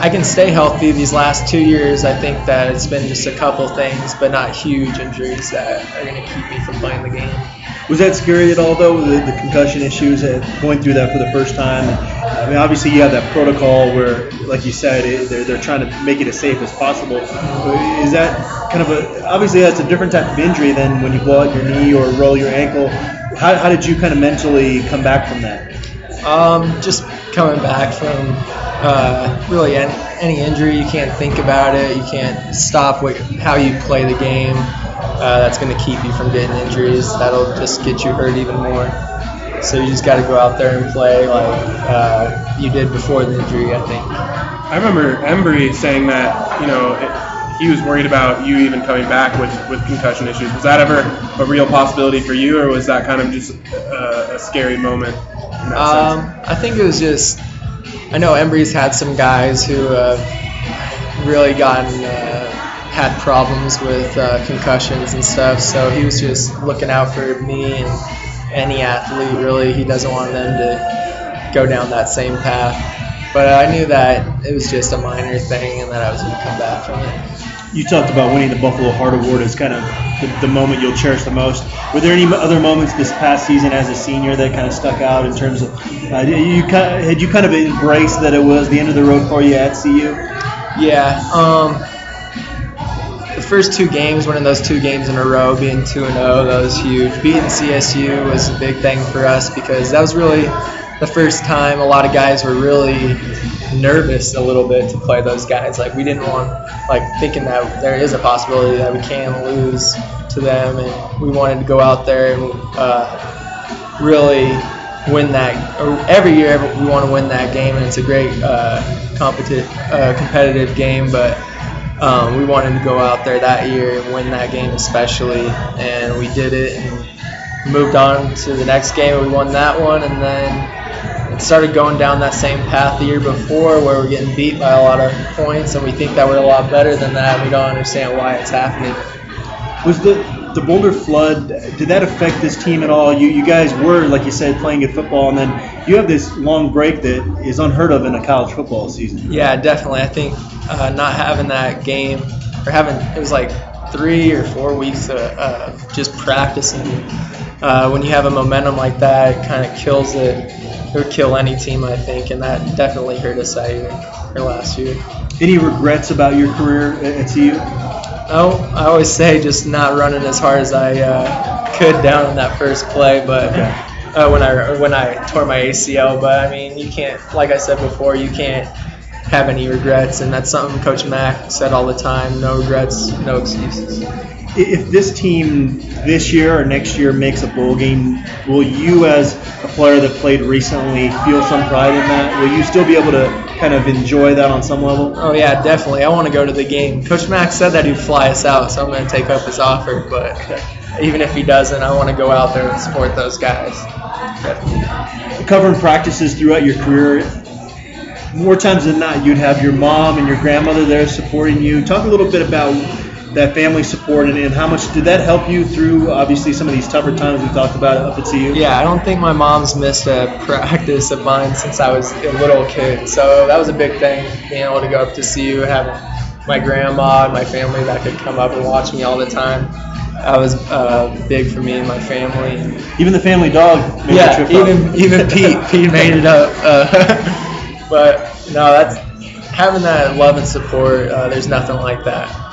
I can stay healthy these last two years. I think that it's been just a couple things, but not huge injuries that are going to keep me from playing the game. Was that scary at all, though, the, the concussion issues, uh, going through that for the first time? I mean, obviously, you have that protocol where, like you said, it, they're, they're trying to make it as safe as possible. Is that kind of a, obviously, that's a different type of injury than when you blow out your knee or roll your ankle. How, how did you kind of mentally come back from that? Um, just coming back from uh, really any, any injury, you can't think about it. You can't stop what, how you play the game. Uh, that's going to keep you from getting injuries. That'll just get you hurt even more. So you just got to go out there and play like uh, you did before the injury, I think. I remember Embree saying that, you know, it, he was worried about you even coming back with, with concussion issues. Was that ever a real possibility for you, or was that kind of just a, a scary moment? Um, I think it was just. I know Embree's had some guys who have really gotten uh, had problems with uh, concussions and stuff, so he was just looking out for me and any athlete. Really, he doesn't want them to go down that same path. But I knew that it was just a minor thing and that I was going to come back from it. You talked about winning the Buffalo Heart Award as kind of the, the, moment you'll cherish the most. Were there any other moments this past season as a senior that kind of stuck out in terms of uh, you had you kind of embraced that it was the end of the road for you at CU? Yeah. Um, first two games, winning those two games in a row, being two and zero, that was huge. Beating CSU was a big thing for us because that was really the first time a lot of guys were really nervous a little bit to play those guys. Like we didn't want, like thinking that there is a possibility that we can lose to them, and we wanted to go out there and uh, really win that. Every year we want to win that game, and it's a great uh, uh, competitive game, but. Um, we wanted to go out there that year and win that game especially, and we did it and moved on to the next game. We won that one, and then it started going down that same path the year before where we're getting beat by a lot of points and we think that we're a lot better than that. We don't understand why it's happening. Was the the Boulder flood did that affect this team at all? You you guys were like you said playing good football and then you have this long break that is unheard of in a college football season. Yeah, definitely. I think uh, not having that game or having it was like three or four weeks of uh, just practicing. Uh, when you have a momentum like that, it kind of kills it it would kill any team, I think, and that definitely hurt us that year or last year. Any regrets about your career at CU? Oh, I always say just not running as hard as I uh, could down in that first play, but okay. uh, when I when I tore my ACL. But I mean, you can't, like I said before, you can't have any regrets, and that's something Coach Mack said all the time: no regrets, no excuses if this team this year or next year makes a bowl game, will you, as a player that played recently, feel some pride in that? Will you still be able to kind of enjoy that on some level? Oh yeah, definitely. I want to go to the game. Coach Mack said that he'd fly us out, so I'm going to take up his offer. But even if he doesn't, I want to go out there and support those guys. Definitely. Covering practices throughout your career, more times than not, you'd have your mom and your grandmother there supporting you. Talk a little bit about that family support and, and, how much did that help you through obviously some of these tougher times we talked about up at CU? Yeah, I don't think my mom's missed a <laughs> practice of mine since I was a little kid. So that was a big thing, being able to go up to CU, having my grandma and my family that could come up and watch me all the time. That was uh, big for me and my family. Even the family dog. yeah, even even Pete. Pete made it up. Uh, <laughs> but no, that's having that love and support. Uh, there's nothing like that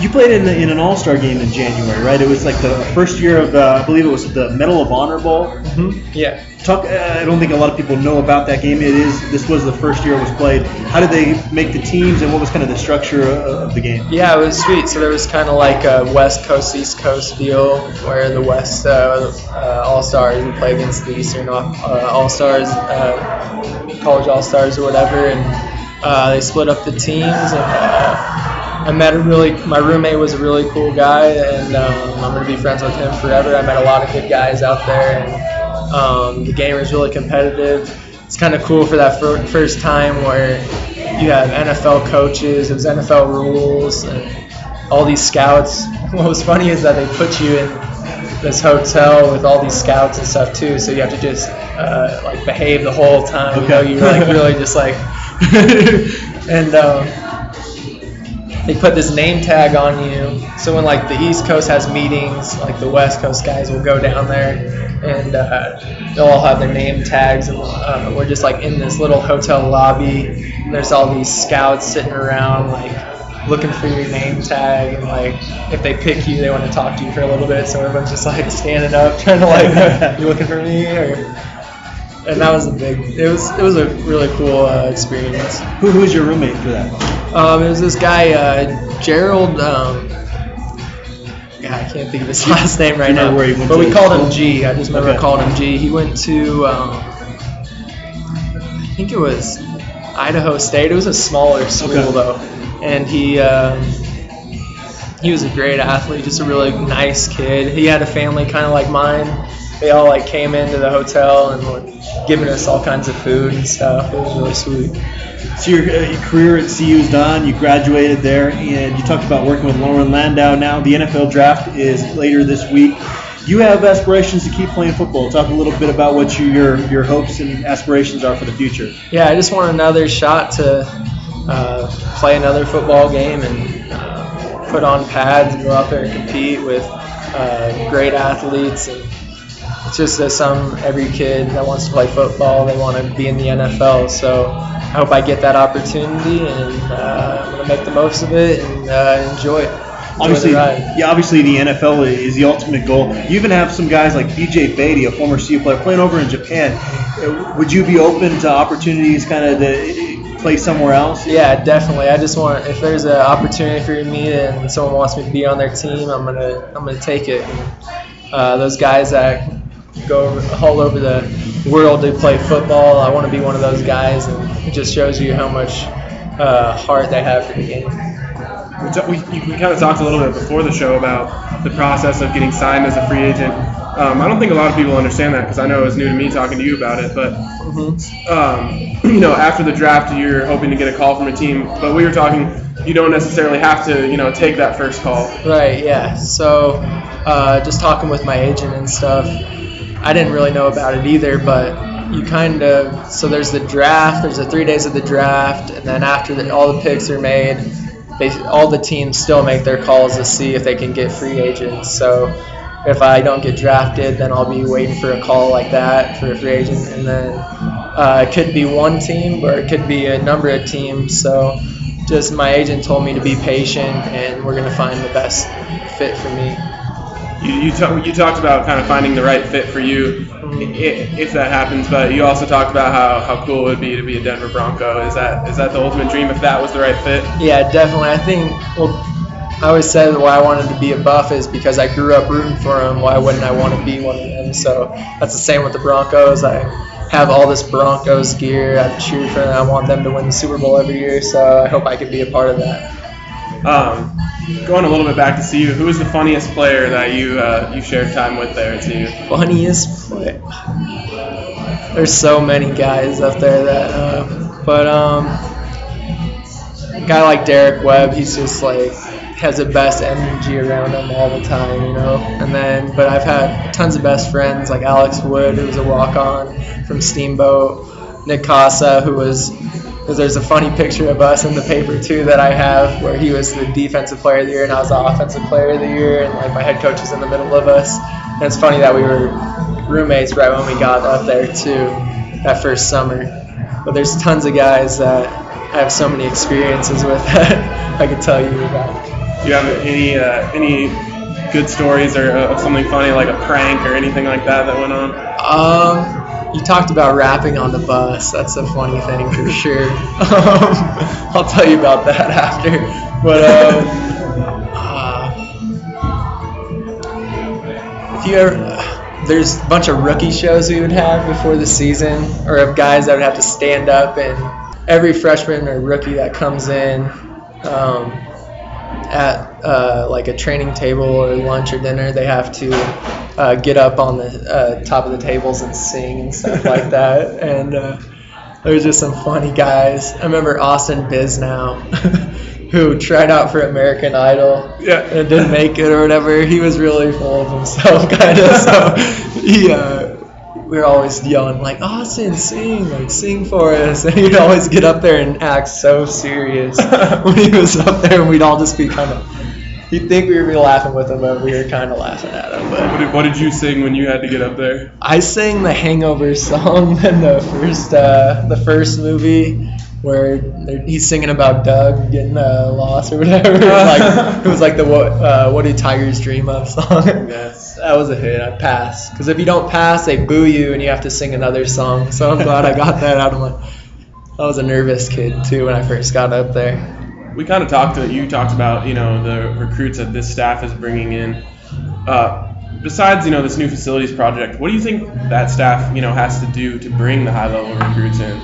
you played in, the, in an All Star game in January, right? It was like the first year of, uh, I believe it was the Medal of Honor Bowl. Mm-hmm. Yeah. Talk. Uh, I don't think a lot of people know about that game. It is. This was the first year it was played. How did they make the teams, and what was kind of the structure of the game? Yeah, it was sweet. So there was kind of like a West Coast East Coast deal, where the West uh, uh All Stars would play against the Eastern uh, All Stars, uh, College All Stars or whatever, and they split up the teams and I met a really, my roommate was a really cool guy, and um, I'm gonna be friends with him forever. I met a lot of good guys out there, and um, the game is really competitive. It's kind of cool for that fir- first time where you have NFL coaches, it was NFL rules, and all these scouts. <laughs> What was funny is that they put you in this hotel with all these scouts and stuff too. So you have to just uh, like behave the whole time. You know, Okay. you're like really <laughs> just like, <laughs> and um, they put this name tag on you. So when like the East Coast has meetings, like the West Coast guys will go down there, and uh, they'll all have their name tags, and uh, we're just like in this little hotel lobby. And there's all these scouts sitting around like looking for your name tag, and like if they pick you, they want to talk to you for a little bit. So everyone's just like standing up, <laughs> trying to like, <laughs> you looking for me or. And that was a big. It was. It was a really cool uh, experience. Who, who was your roommate for that? Um, it was this guy, uh, Gerald. Um, yeah, I can't think of his <laughs> last name right now. where he went but we called him? G. I just remember Okay. calling him G. He went to, um, I think it was Idaho State. It was a smaller school Okay. though, and he. Um, he was a great athlete, just a really nice kid. He had a family kind of like mine. They all like came into the hotel and were giving us all kinds of food and stuff. It was really sweet. So your, uh, your career at CU is done. You graduated there, and you talked about working with Loren Landow. Now the NFL draft is later this week. You have aspirations to keep playing football. Talk a little bit about what you, your your hopes and aspirations are for the future. yeah, I just want another shot to uh, play another football game and uh, put on pads and go out there and compete with uh, great athletes. And just that some every kid that wants to play football, they want to be in the NFL. So I hope I get that opportunity, and uh, I'm gonna make the most of it and uh, enjoy it. Enjoy Obviously, the yeah, obviously the NFL is the ultimate goal. You even have some guys like BJ Beatty, a former CU player, playing over in Japan. Uh, Would you be open to opportunities, kind of to play somewhere else? Yeah, definitely. I just want if there's an opportunity for me and someone wants me to be on their team, I'm gonna I'm gonna take it. Uh, those guys that go all over the world to play football, I want to be one of those guys, and it just shows you how much uh, heart they have for the game. We, t- we, we kind of talked a little bit before the show about the process of getting signed as a free agent. Um, I don't think a lot of people understand that because I know it was new to me talking to you about it. But um, <clears throat> you know, after the draft, you're hoping to get a call from a team. But we were talking, you don't necessarily have to, you know, take that first call. Right, yeah. So, uh, just talking with my agent and stuff, I didn't really know about it either, but you kind of so there's the draft, there's the three days of the draft, and then after all the picks are made, they all the teams still make their calls to see if they can get free agents. So. If I don't get drafted, then I'll be waiting for a call like that for a free agent, and then uh, it could be one team or it could be a number of teams. So just my agent told me to be patient and we're gonna find the best fit for me. You you, ta- you talked about kind of finding the right fit for you, if that happens. But you also talked about how, how cool it would be to be a Denver Bronco. Is that is that the ultimate dream if that was the right fit? Yeah, definitely. I think well, I always said why I wanted to be a Buff is because I grew up rooting for them. Why wouldn't I want to be one of them? So that's the same with the Broncos. I have all this Broncos gear. I cheer for them. I want them to win the Super Bowl every year. So I hope I could be a part of that. Um, going a little bit back to CU, who was the funniest player that you uh, you shared time with there CU? funniest player. There's so many guys up there that, uh, but um, a guy like Derek Webb, he's just like has the best energy around him all the time, you know. And then, but I've had tons of best friends like Alex Wood, who was a walk-on from Steamboat, Nick Kasa, who was. Because there's a funny picture of us in the paper too that I have, where he was the defensive player of the year and I was the offensive player of the year, and like my head coach was in the middle of us. And it's funny that we were roommates right when we got up there too, that first summer. But there's tons of guys that I have so many experiences with <laughs> that I could tell you about. Do you have any uh, any good stories or uh, something funny like a prank or anything like that that went on? Um, you talked about rapping on the bus. That's a funny thing for sure. Um, <laughs> I'll tell you about that <laughs> after. But um, uh, if you ever, there's a bunch of rookie shows we would have before the season, or of guys that would have to stand up, and every freshman or rookie that comes in. Um, at uh, like a training table or lunch or dinner, they have to uh, get up on the uh, top of the tables and sing and stuff like that. And uh, there was just some funny guys. I remember Austin Bisnow, <laughs> who tried out for American Idol Yeah. and didn't make it or whatever. He was really full of himself, <laughs> kind of. So he, uh, we were always yelling like, "Austin, sing, like sing for us," <laughs> and he'd always get up there and act so serious when he was up there, and we'd all just be kind of. You'd think we would be laughing with him, but we were kind of laughing at him. But What did, what did you sing when you had to get up there? I sang the Hangover song <laughs> in the first uh, the first movie where he's singing about Doug getting uh, lost or whatever. <laughs> like it was like the what uh, what do tigers dream of song. <laughs> Yes. that was a hit. I passed because if you don't pass, they boo you and you have to sing another song. So I'm glad I got that out of my. I was a nervous kid too when I first got up there. We kind of talked. To, you talked about you know the recruits that this staff is bringing in. Uh, besides you know this new facilities project, what do you think that staff you know has to do to bring the high level recruits in?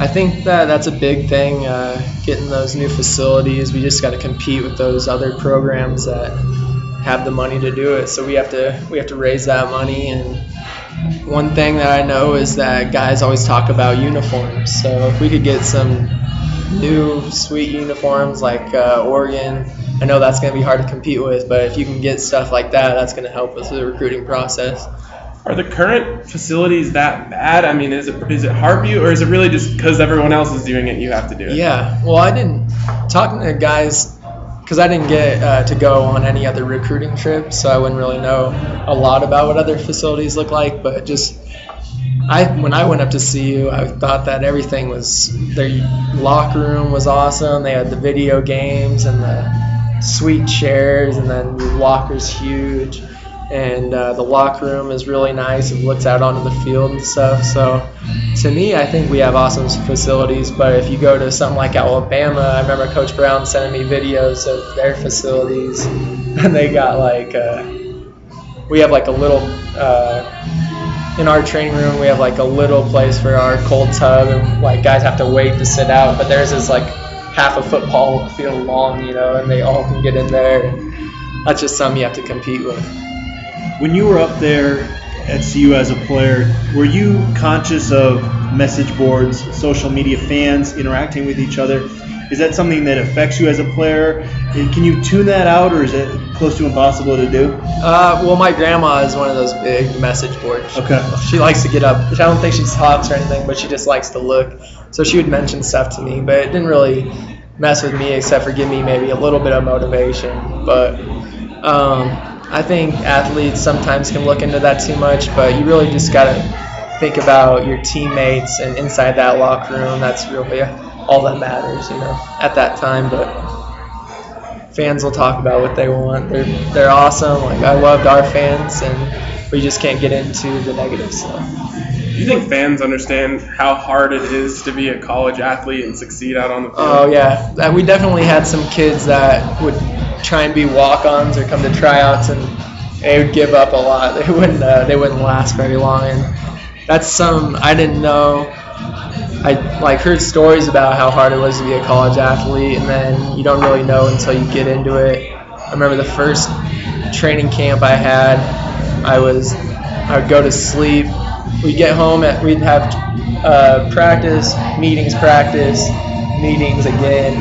I think that that's a big thing, uh, getting those new facilities. We just got to compete with those other programs that have the money to do it. So we have to we have to raise that money. And one thing that I know is that guys always talk about uniforms. So if we could get some new sweet uniforms like uh, Oregon, I know that's going to be hard to compete with. But if you can get stuff like that, that's going to help with the recruiting process. Are the current facilities that bad? I mean, is it is it Harvey or is it really just because everyone else is doing it, you have to do it? Yeah. Well, I didn't talking to guys because I didn't get uh, to go on any other recruiting trips, so I wouldn't really know a lot about what other facilities look like. But just I when I went up to CU, I thought that everything was their locker room was awesome. They had the video games and the sweet chairs, and then the locker's huge. And uh, the locker room is really nice. It looks out onto the field and stuff. So, to me, I think we have awesome facilities. But if you go to something like Alabama, I remember Coach Brown sending me videos of their facilities, <laughs> and they got like uh, we have like a little uh, in our training room. We have like a little place for our cold tub, and like guys have to wait to sit out. But theirs is like half a football <laughs> field long, you know, and they all can get in there. And that's just something you have to compete with. When you were up there at CU as a player, were you conscious of message boards, social media fans interacting with each other? Is that something that affects you as a player? Can you tune that out, or is it close to impossible to do? Uh, well, my grandma is one of those big message boards. Okay. She likes to get up. I don't think she talks or anything, but she just likes to look. So she would mention stuff to me, but it didn't really mess with me except for give me maybe a little bit of motivation. But um, I think athletes sometimes can look into that too much, but you really just got to think about your teammates and inside that locker room. That's really all that matters, you know, at that time. But fans will talk about what they want. They're they're awesome. Like I loved our fans, and we just can't get into the negative stuff. Do you think fans understand how hard it is to be a college athlete and succeed out on the field? Oh yeah, we definitely had some kids that would try and be walk-ons or come to tryouts, and they would give up a lot. <laughs> They wouldn't uh, they wouldn't last very long, and that's some I didn't know. I like heard stories about how hard it was to be a college athlete, and then you don't really know until you get into it. I remember the first training camp I had. I was I would go to sleep. We'd get home at we'd have uh, practice, meetings, practice, meetings again,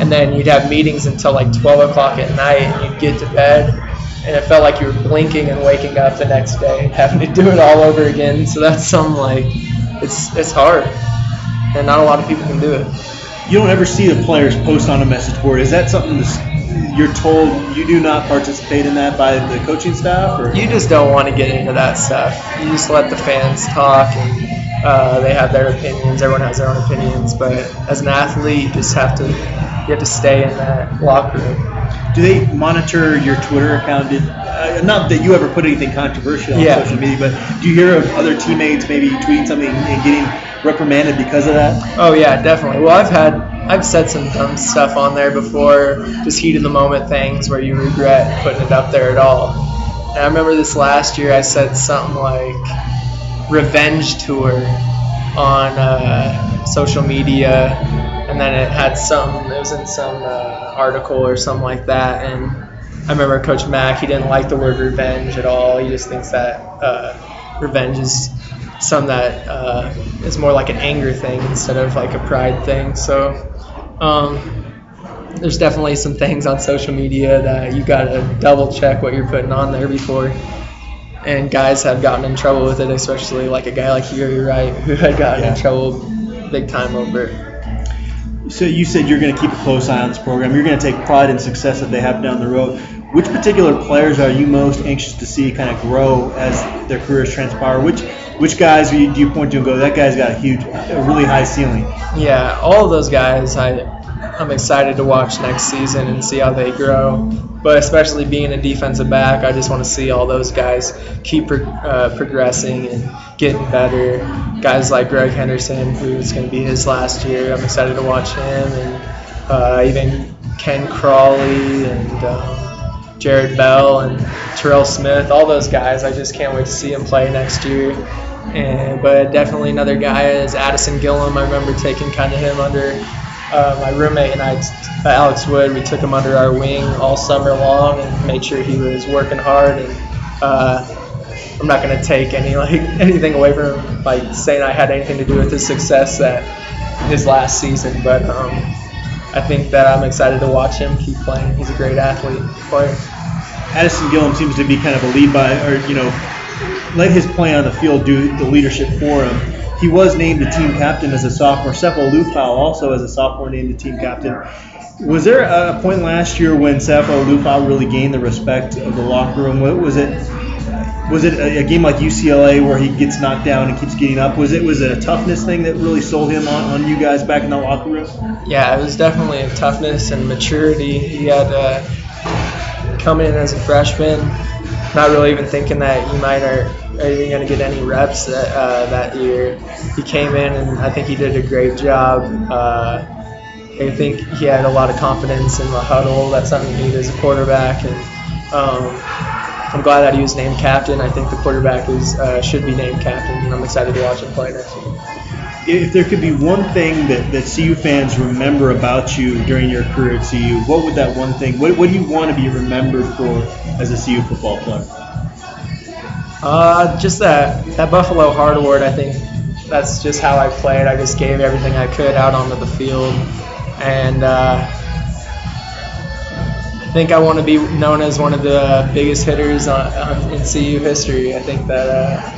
and then you'd have meetings until like 12 o'clock at night, and you'd get to bed, and it felt like you were blinking and waking up the next day, having to do it all over again. So that's some like it's it's hard, and not a lot of people can do it. You don't ever see the players post on a message board. Is that something that's, you're told you do not participate in that by the coaching staff? Or? You just don't want to get into that stuff. You just let the fans talk, and uh, they have their opinions. Everyone has their own opinions, but as an athlete, you just have to you have to stay in that locker room. Do they monitor your Twitter account? Did, uh, not that you ever put anything controversial on Yeah. social media, but do you hear of other teammates maybe tweeting something and getting reprimanded because of that? Oh yeah, definitely. Well, I've had I've said some dumb stuff on there before, just heat of the moment things where you regret putting it up there at all. And I remember this last year I said something like revenge tour on uh, social media, and then it had some it was in some uh, article or something like that, and I remember Coach Mack he didn't like the word revenge at all. He just thinks that uh, revenge is some that uh, is more like an anger thing instead of like a pride thing. So, um, there's definitely some things on social media that you got to double check what you're putting on there before. And guys have gotten in trouble with it, especially like a guy like Yuri Wright, <laughs> who had gotten Yeah. in trouble big time over it. So you said you're going to keep a close eye on this program. You're going to take pride in success that they have down the road. Which particular players are you most anxious to see kind of grow as their careers transpire? Which which guys do you, point to and go, that guy's got a huge, a really high ceiling? Yeah, all of those guys, I, I'm excited to watch next season and see how they grow. But especially being a defensive back, I just want to see all those guys keep pro- uh, progressing and getting better. Guys like Greg Henderson, who's going to be his last year, I'm excited to watch him, and uh, even Ken Crawley and um, Jered Bell and Terrell Smith, all those guys. I just can't wait to see them play next year. And but definitely another guy is Addison Gillam. I remember taking kind of him under uh, my roommate and I, Alex Wood. We took him under our wing all summer long and made sure he was working hard. And uh, I'm not going to take any like <laughs> anything away from him, like saying I had anything to do with his success at his last season. But um, I think that I'm excited to watch him keep playing. He's a great athlete player. Addison Gillam seems to be kind of a lead by, or you know, let his play on the field do the leadership for him. He was named the team captain as a sophomore. Sefo Liufau also as a sophomore named the team captain. Was there a point last year when Sefo Liufau really gained the respect of the locker room? What was it? Was it a, a game like UCLA where he gets knocked down and keeps getting up? Was it was it a toughness thing that really sold him on, on you guys back in the locker room? Yeah, it was definitely a toughness and maturity. He had uh, come in as a freshman, not really even thinking that he might or, or even going to get any reps that, uh, that year. He came in and I think he did a great job. Uh, I think he had a lot of confidence in the huddle. That's something you need as a quarterback. And um, I'm glad that he was named captain. I think the quarterback is uh, should be named captain, and I'm excited to watch him play next year. If there could be one thing that, that CU fans remember about you during your career at CU, what would that one thing? What, what do you want to be remembered for as a CU football player? Uh, just that that Buffalo Heart Award. I think that's just how I played. I just gave everything I could out onto the field, and uh, I think I want to be known as one of the biggest hitters on, on, in CU history. I think that uh,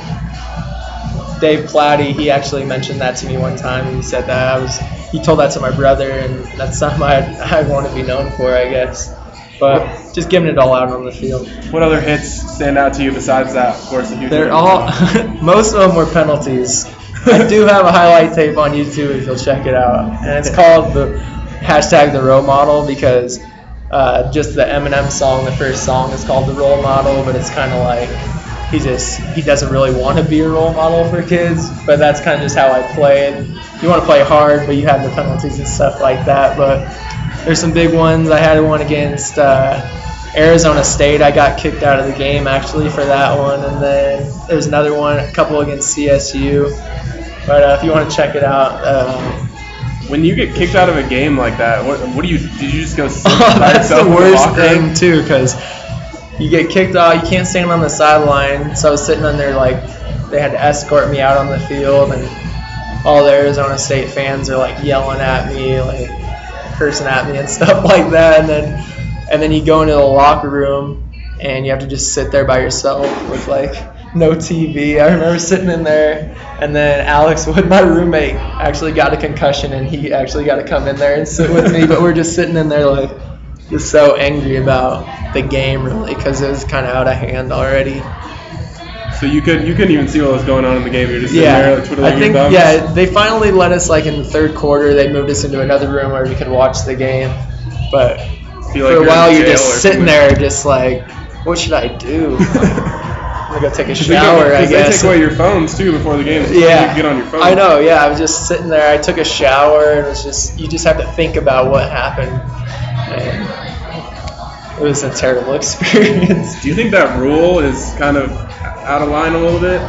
Dave Plati, he actually mentioned that to me one time. He said that I was. He told that to my brother, and that's something <laughs> I I want to be known for, I guess. But just giving it all out on the field. What other hits stand out to you besides that? Of course, the huge They're all <laughs> most of them were penalties. I <laughs> do have a highlight tape on YouTube if you'll check it out, and it's called the hashtag the role model because uh, just the Eminem song, the first song is called the role model, but it's kind of like he just he doesn't really want to be a role model for kids, but that's kind of just how I played. You want to play hard, but you have the penalties and stuff like that. But there's some big ones. I had one against. Uh, Arizona State, I got kicked out of the game actually for that one, and then there's another one, a couple against CSU. But uh, if you want to check it out, um, When you get kicked out of a game like that, what, what do you? Did you just go <laughs> sit by Oh, that's the worst thing too, because you get kicked out, you can't stand on the sideline. So I was sitting on there like they had to escort me out on the field, and all the Arizona State fans are like yelling at me, like cursing at me and <laughs> stuff like that, and then and then you go into the locker room and you have to just sit there by yourself with like no TV. I remember sitting in there, and then Alex <laughs> Wood, my roommate, actually got a concussion, and he actually got to come in there and sit with me. But we're just sitting in there like just so angry about the game, really, because it was kind of out of hand already. So you could you couldn't even see what was going on in the game. You're just sitting Yeah, there like, twiddling I think your thumbs. yeah, they finally let us like in the third quarter. They moved us into another room where we could watch the game, but Feel like for a while you're just sitting there, just like, what should I do? <laughs> I'm gonna go take a they shower, go- I guess. They take away your phones too before the game. So yeah, You can get on your phone. I know. Yeah, I was just sitting there. I took a shower, and it was just you just have to think about what happened, and it was a terrible <laughs> experience. Do you think that rule is kind of out of line a little bit?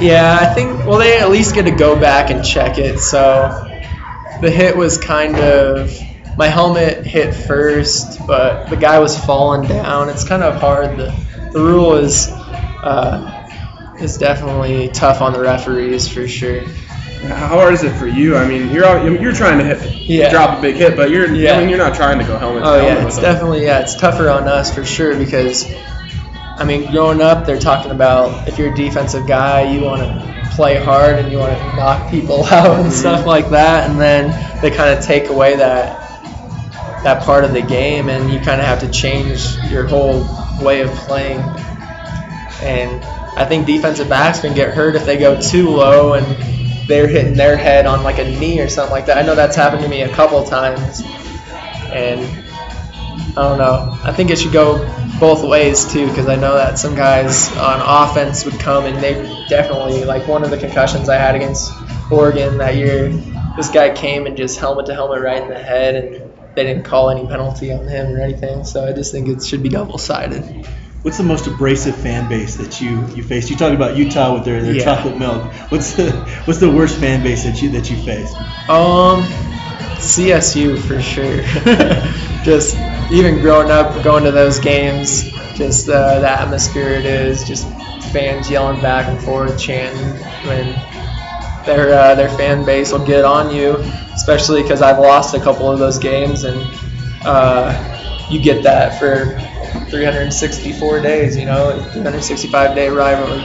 Yeah, I think. Well, they at least get to go back and check it. So the hit was kind of my helmet hit first, but the guy was falling down. It's kind of hard. The the rule is uh, is definitely tough on the referees for sure. How hard is it for you? I mean, you're you're trying to hit, Yeah. drop a big hit, but you're Yeah. I mean, you're not trying to go helmet. Oh helmet yeah, it's definitely yeah, it's tougher on us for sure because I mean, growing up, they're talking about if you're a defensive guy, you want to play hard and you want to knock people <laughs> out and mm-hmm. stuff like that, and then they kind of take away that that part of the game, and you kind of have to change your whole way of playing. And I think defensive backs can get hurt if they go too low and they're hitting their head on like a knee or something like that. I know that's happened to me a couple times, and I don't know. I think it should go both ways too, because I know that some guys on offense would come and they definitely like one of the concussions I had against Oregon that year. This guy came and just helmet to helmet right in the head, and they didn't call any penalty on him or anything. So I just think it should be double sided. What's the most abrasive fan base that you you faced? You talked about Utah with their, their Yeah. chocolate milk. What's the what's the worst fan base that you that you faced? Um, CSU for sure. <laughs> just even growing up, going to those games, just uh, the atmosphere it is, just fans yelling back and forth, chanting when their uh, their fan base will get on you, especially because I've lost a couple of those games, and uh, you get that for 364 days, you know, 365 day rivalry.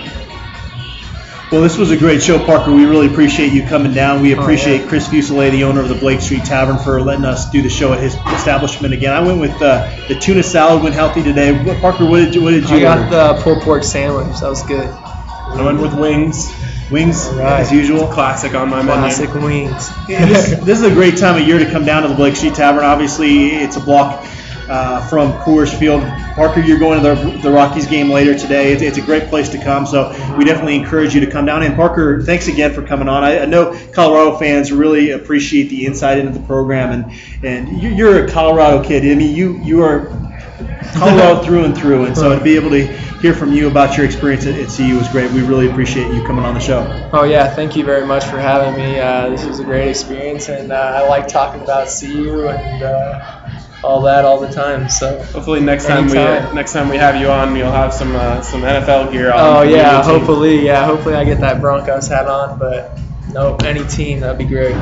Well, this was a great show, Parker. We really appreciate you coming down. We Oh, appreciate yeah. Chris Fuselier, the owner of the Blake Street Tavern, for letting us do the show at his establishment again. I went with uh, the tuna salad, went healthy today. What, Parker, what did you, what did you I got order? the pulled pork sandwich. That was good. I went with wings. Wings, Right. as usual. Classic on my menu. Classic wings. Yeah, this, this is a great time of year to come down to the Blake Street Tavern. Obviously, it's a block uh, from Coors Field. Parker, you're going to the, the Rockies game later today. It's, it's a great place to come, so we definitely encourage you to come down. And Parker, thanks again for coming on. I, I know Colorado fans really appreciate the insight into the program, and and you- you're a Colorado kid. I mean, you you are Colorado <laughs> through and through, and so to be able to hear from you about your experience at, at CU was great. We really appreciate you coming on the show. Oh yeah, thank you very much for having me. Uh, this was a great experience, and uh, I like talking about CU and uh, all that all the time. So. Hopefully next time we next time we have you on, you'll have some uh, some NFL gear on. Oh yeah, hopefully, yeah, hopefully I get that Broncos hat on, but no, any team that'd be great.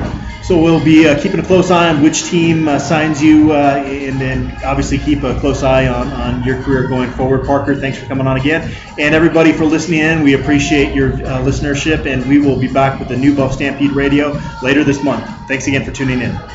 So we'll be uh, keeping a close eye on which team uh, signs you, uh, and then obviously keep a close eye on, on your career going forward. Parker, thanks for coming on again, and everybody for listening in. We appreciate your uh, listenership, and we will be back with the new Buff Stampede Radio later this month. Thanks again for tuning in.